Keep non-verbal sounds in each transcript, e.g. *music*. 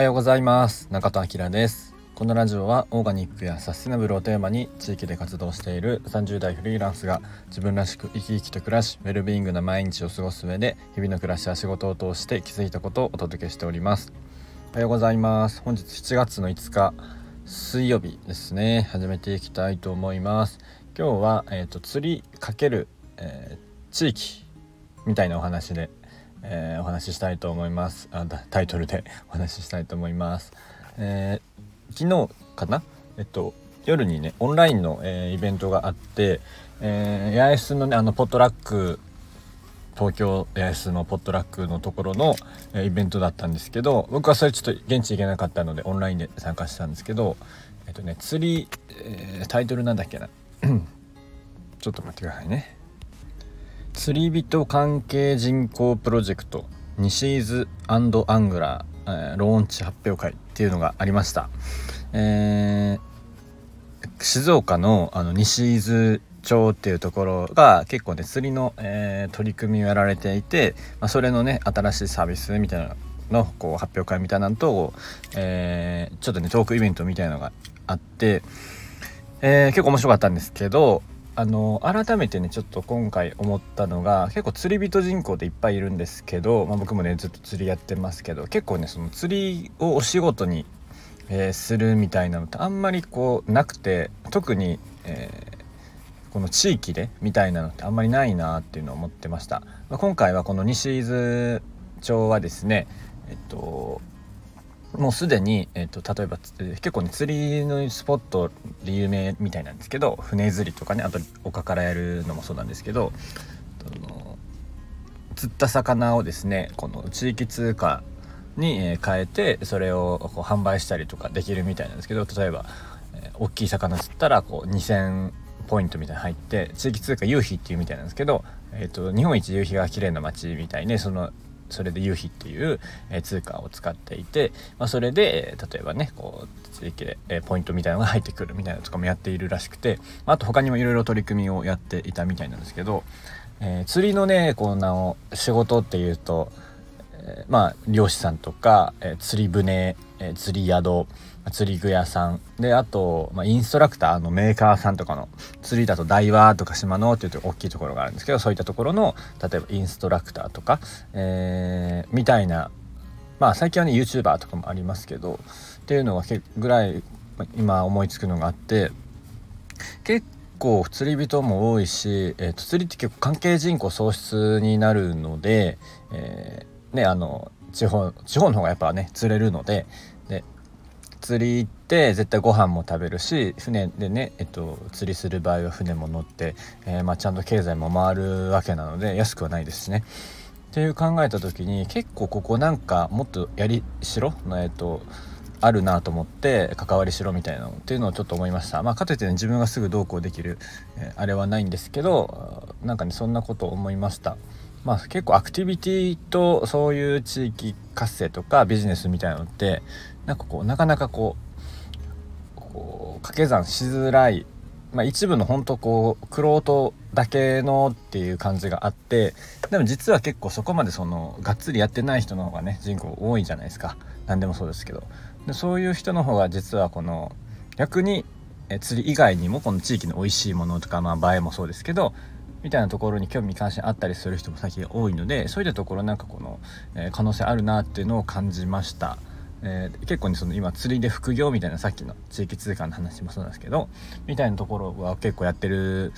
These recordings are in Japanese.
はようございます。中戸明です。このラジオはオーガニックやサステナブルをテーマに地域で活動している30代フリーランスが自分らしく生き生きと暮らしウェルビーイングな毎日を過ごす上で日々の暮らしや仕事を通して気づいたことをお届けしております。おはようございます。本日7月の5日水曜日ですね。始めていきたいと思います。今日は、えーと、釣りかける、えー、地域みたいなお話でえー、お話ししたいと思います。あタイトルで *laughs* お話ししたいと思います、えー、昨日かな？えっと夜にねオンラインの、えー、イベントがあって、えー、八重洲のねあのポットラック東京八重洲のポットラックのところの、えー、イベントだったんですけど僕はそれちょっと現地行けなかったのでオンラインで参加したんですけどえっとね釣り、えー、タイトルなんだっけな？*coughs* ちょっと待ってくださいね。釣り人関係人口プロジェクト西伊豆アングラー、えー、ローンチ発表会っていうのがありました、えー、静岡のあの西伊豆町っていうところが結構ね釣りの、えー、取り組みをやられていて、まあ、それのね新しいサービスみたいなのこう発表会みたいなのと、えー、ちょっとねトークイベントみたいなのがあって、えー、結構面白かったんですけどあの改めてねちょっと今回思ったのが結構釣り人人口っていっぱいいるんですけど、まあ、僕もねずっと釣りやってますけど結構ねその釣りをお仕事に、えー、するみたいなのってあんまりこうなくて特に、えー、この地域でみたいなのってあんまりないなっていうのを思ってました。まあ、今回はこの西伊豆町はですねえっともうすでに、えーと、例えば結構ね釣りのスポットで有名みたいなんですけど船釣りとかねあと丘からやるのもそうなんですけど釣った魚をですねこの地域通貨に変えてそれをこう販売したりとかできるみたいなんですけど例えば、えー、大きい魚釣ったらこう2,000ポイントみたいな入って地域通貨夕日っていうみたいなんですけど、えーと、日本一夕日が綺麗な街みたいねそのそれで夕日っていう、え通貨を使っていて、まあ、それで、え例えばねこう地域で、えポイントみたいなのが入ってくるみたいなとかもやっているらしくて、まあ、と他にもいろいろ取り組みをやっていたみたいなんですけど、えー、釣りのねこんな仕事っていうと、ー、まあ漁師さんとか、えー、釣り船、え釣り宿釣り具屋さん。であと、まあ、インストラクターのメーカーさんとかの釣りだと大和とか島のっていう大きいところがあるんですけどそういったところの例えばインストラクターとか、えー、みたいなまあ最近はね YouTuber とかもありますけどっていうのがぐらい今思いつくのがあって結構釣り人も多いし、えー、と釣りって結構関係人口喪失になるので、えー、ねあの地方地方の方がやっぱね釣れるのでで釣り行って絶対ご飯も食べるし船でね、えっと、釣りする場合は船も乗って、えー、まあ、ちゃんと経済も回るわけなので安くはないですしね。っていう考えた時に結構ここなんかもっとやりしろのえっとあるなと思って関わりしろみたいなのっていうのをちょっと思いましたまあかといってね自分がすぐどうこうできる、えー、あれはないんですけどなんかねそんなこと思いましたまあ結構アクティビティとそういう地域活性とかビジネスみたいなのってなんかこうなかなかこうこう掛け算しづらい、まあ、一部の本当こう玄人だけのっていう感じがあってでも実は結構そこまでそのがっつりやってない人の方がね人口多いじゃないですか。何でもそうですけど。でそういう人の方が実はこの逆に釣り以外にもこの地域の美味しいものとかまあ映えもそうですけどみたいなところに興味関心あったりする人も最近多いのでそういったところなんかこの、えー、可能性あるなっていうのを感じました。えー、結構ねその今釣りで副業みたいなさっきの地域通貨の話もそうなんですけどみたいなところは結構やってる、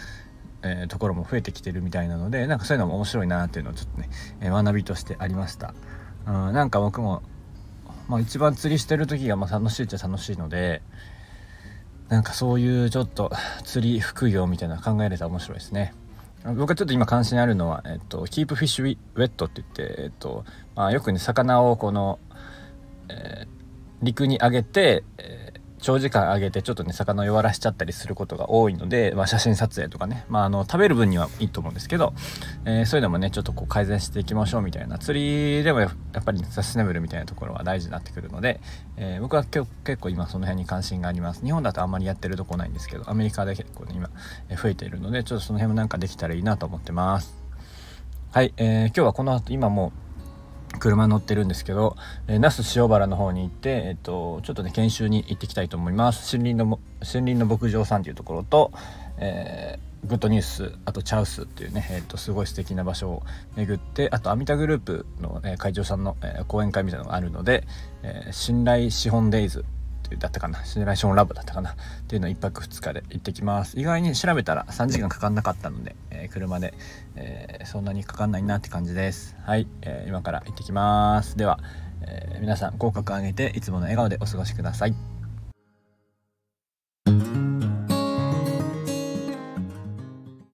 えー、ところも増えてきてるみたいなのでなんかそういうのも面白いなっていうのをちょっとね、えー、学びとしてありました。うん、なんか僕も、まあ、一番釣りしてる時がまあ楽しいっちゃ楽しいのでなんかそういうちょっと釣り副業みたいな考えれたら面白いですね。僕はちょっと今関心あるのは、えっと、キープフィッシュウェットって言って、えっとまあ、よくね魚をこのえー、陸に上げて、えー、長時間上げてちょっとね魚弱らしちゃったりすることが多いので、まあ、写真撮影とかね、まあ、あの食べる分にはいいと思うんですけど、えー、そういうのもねちょっとこう改善していきましょうみたいな釣りでもやっぱりサステナブルみたいなところは大事になってくるので、えー、僕は結構今その辺に関心があります。日本だとあんまりやってるとこないんですけどアメリカで結構ね今増えているのでちょっとその辺もなんかできたらいいなと思ってます。はい、えー、今日はこの後今もう車乗ってるんですけど、えー、那須塩原の方に行って、えーと、ちょっとね研修に行ってきたいと思います。森林の森林の牧場さんっていうところと、えー、グッドニュースあとチャウスっていうね、えーと、すごい素敵な場所を巡ってあとアミタグループの、ね、会長さんの、えー、講演会みたいなのがあるので、えー、信頼資本デイズだったかな。シミュレーションラボだったかな。っていうのを1泊2日で行ってきます。意外に調べたら3時間かかんなかったので、えー、車で、えー、そんなにかかんないなって感じです。はい、えー、今から行ってきます。では、え皆さん口角上げていつもの笑顔でお過ごしください。